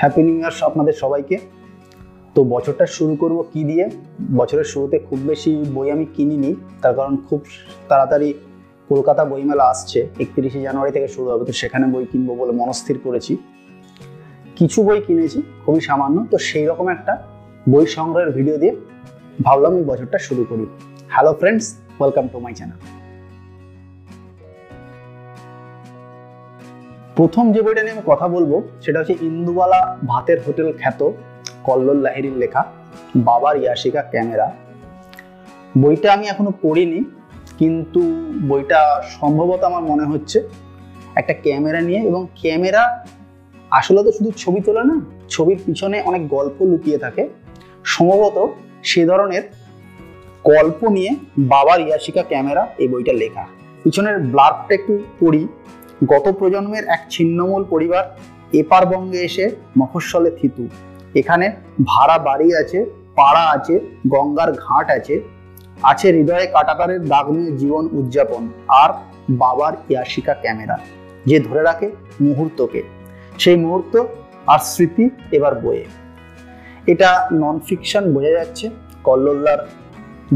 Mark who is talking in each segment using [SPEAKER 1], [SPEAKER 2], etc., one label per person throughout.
[SPEAKER 1] Happy new year আপনাদের সবাইকে। তো বছরটা শুরু করব কি দিয়ে? বছরের শুরুতে খুব বেশি বই আমি কিনিনি, তার কারণ খুব তাড়াতাড়ি কলকাতা বইমেলা আসছে, একত্রিশে জানুয়ারি থেকে শুরু হবে, তো সেখানে বই কিনবো বলে মনস্থির করেছি। কিছু বই কিনেছি, খুবই সামান্য, তো সেই রকম একটা বই সংগ্রহের ভিডিও দিয়ে ভাবলাম এই বছরটা শুরু করি। Hello friends welcome to my channel প্রথম যে বইটা নিয়ে আমি কথা বলব, সেটা হচ্ছে ইন্দুবালা ভাতের হোটেল খ্যাত কল্লোল লাহিরির লেখা, বাবার ইয়াশিকা ক্যামেরা। বইটা আমি এখনও পড়িনি, কিন্তু বইটা সম্ভবত আমার মনে হচ্ছে একটা ক্যামেরা নিয়ে, এবং ক্যামেরা আসলে তো শুধু ছবি তোলে না, ছবির পিছনে অনেক গল্প লুকিয়ে থাকে। সম্ভবত সে ধরনের গল্প নিয়ে বাবার ইয়াশিকা ক্যামেরা এই বইটা লেখা। পিছনের ব্লাডটা একটু পড়ি। গত প্রজন্মের এক ছিন্নমূল পরিবার এপার বঙ্গে এসে মফস্বলে থিতু। এখানে ভাড়া বাড়ি আছে, পাড়া আছে, গঙ্গার ঘাট আছে আছে হৃদয়ে কাটাকারের দাগ নিয়ে জীবন উদযাপন আর বাবার ইয়াশিকা ক্যামেরা, যে ধরে রাখে মুহূর্তকে। সেই মুহূর্ত আর স্মৃতি এবার বয়ে। এটা নন ফিকশন বোঝা যাচ্ছে কল্লোল্লার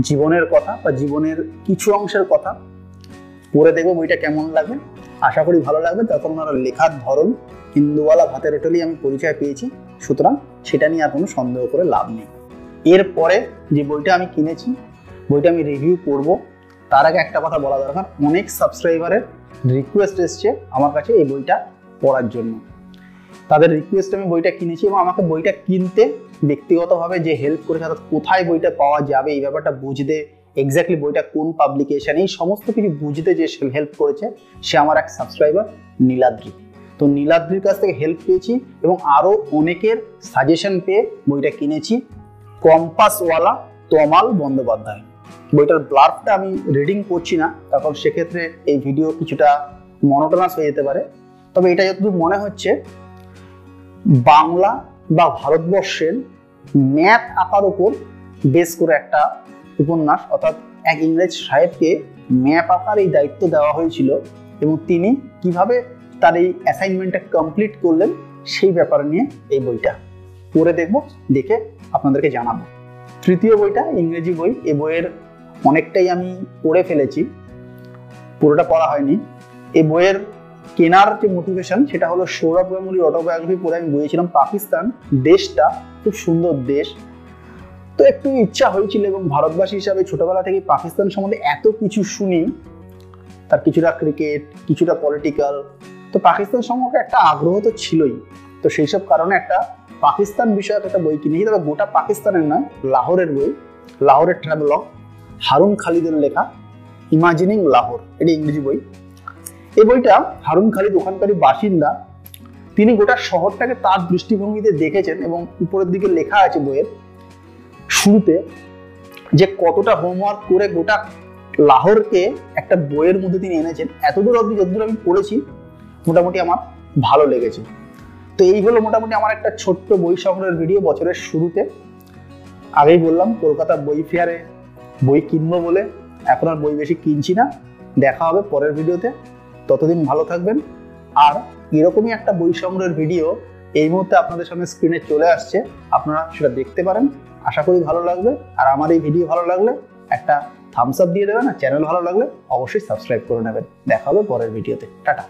[SPEAKER 1] জীবনের কথা বা জীবনের কিছু অংশের কথা। পড়ে দেখব বইটা কেমন লাগবে আশা করি ভালো লাগবে। তখন ওনার লেখার ধরন হিন্দুওয়ালা ভাতের হোটেলই আমি পরিচয় পেয়েছি। সুতরাং সেটা নিয়ে আর কোনো সন্দেহ করে লাভ নেই। এরপরে যে বইটা আমি কিনেছি, বইটা আমি রিভিউ করব। তার আগে একটা কথা বলা দরকার। অনেক সাবস্ক্রাইবারের রিকোয়েস্ট এসছে আমার কাছে এই বইটা পড়ার জন্য। তাদের রিকোয়েস্ট আমি বইটা কিনেছি এবং আমাকে বইটা কিনতে ব্যক্তিগতভাবে যে হেল্প করেছে, অর্থাৎ কোথায় বইটা পাওয়া যাবে, এই ব্যাপারটা বুঝতে এক্স্যাক্টলি বইটা কোন পাবলিকেশন এই সমস্ত কিছু বুঝতে যে হেল্প করেছে, সে আমার এক সাবস্ক্রাইবার নীলাদ্রি। তো নীলাদ্রির কাছ থেকে হেল্প পেয়েছি এবং আরও অনেকের সাজেশন পেয়ে বইটা কিনেছি। কম্পাসওয়ালা তমাল বন্দ্যোপাধ্যায় বইটার ব্লার্ফটা আমি রিডিং করছি না তখন সেক্ষেত্রে এই ভিডিও কিছুটা মনোটনাস হয়ে যেতে পারে। তবে এটা যতদূর মনে হচ্ছে, বাংলা বা ভারতবর্ষের ম্যাপ আঁকার উপর বেস করে একটা উপন্যাস, অর্থাৎ এক ইংরেজ সাহেবকে ম্যাপ আঁকার এই দায়িত্ব দেওয়া হয়েছিল এবং তিনি কীভাবে তার এই অ্যাসাইনমেন্টটা কমপ্লিট করলেন সেই ব্যাপার নিয়ে এই বইটা। পড়ে দেখব, দেখে আপনাদেরকে জানাব। তৃতীয় বইটা, ইংরেজি বই। এ বইয়ের অনেকটাই আমি পড়ে ফেলেছি। পুরোটা পড়া হয়নি। এই বইয়ের কেনার যে মোটিভেশন সেটা হলো সৌরভ গাঙ্গুলির অটোবায়োগ্রাফি পড়ে আমি বইয়েছিলাম পাকিস্তান। দেশটা খুব সুন্দর দেশ। তো একটু ইচ্ছা হয়েছিল এবং ভারতবাসী হিসাবে ছোটবেলা থেকে পাকিস্তান সম্বন্ধে এত কিছু শুনি, তার কিছুটা ক্রিকেট কিছুটা পলিটিক্যাল তো পাকিস্তান সম্পর্কে একটা আগ্রহ তো ছিলই। তো সেই সব কারণে একটা পাকিস্তান বিষয়ক একটা বই কিনেছি, তবে গোটা পাকিস্তানের নয় লাহোরের বই, লাহোরের ট্রাভেলগ হারুন খালিদের লেখা ইমাজিনিং লাহোর এটি ইংরেজি বই। এই বইটা হারুন খালিদ ওখানকারই বাসিন্দা, তিনি গোটা শহরটাকে তার দৃষ্টিভঙ্গিতে দেখেছেন এবং উপরের দিকে লেখা আছে বইয়ের শুরুতে যে কতটা হোমওয়ার্ক করে গোটা লাহোরকে একটা বইয়ের মধ্যে তিনি এনেছেন, এতদূর অবধি যতদূর আমি পড়েছি, মোটামুটি আমার ভালো লেগেছে। তো এই হলো মোটামুটি আমার একটা ছোট্ট বই সংগ্রহের ভিডিও বছরের শুরুতে। আগেই বললাম, কলকাতা বই ফেয়ারে বই কিনবো বলে এখন আর বই বেশি কিনছি না। দেখা হবে পরের ভিডিওতে ততদিন ভালো থাকবেন। আর এরকমই একটা বই সংগ্রহের ভিডিও এই মুহূর্তে আপনাদের সামনে স্ক্রিনে চলে আসছে। আপনারা সেটা দেখতে পারেন। আশা করি ভালো লাগবে। আর আমার এই ভিডিও ভালো লাগলে একটা থামস আপ দিয়ে দেবেন। আর চ্যানেল ভালো লাগলে অবশ্যই সাবস্ক্রাইব করে নেবেন। দেখা হবে পরের ভিডিওতে টাটা।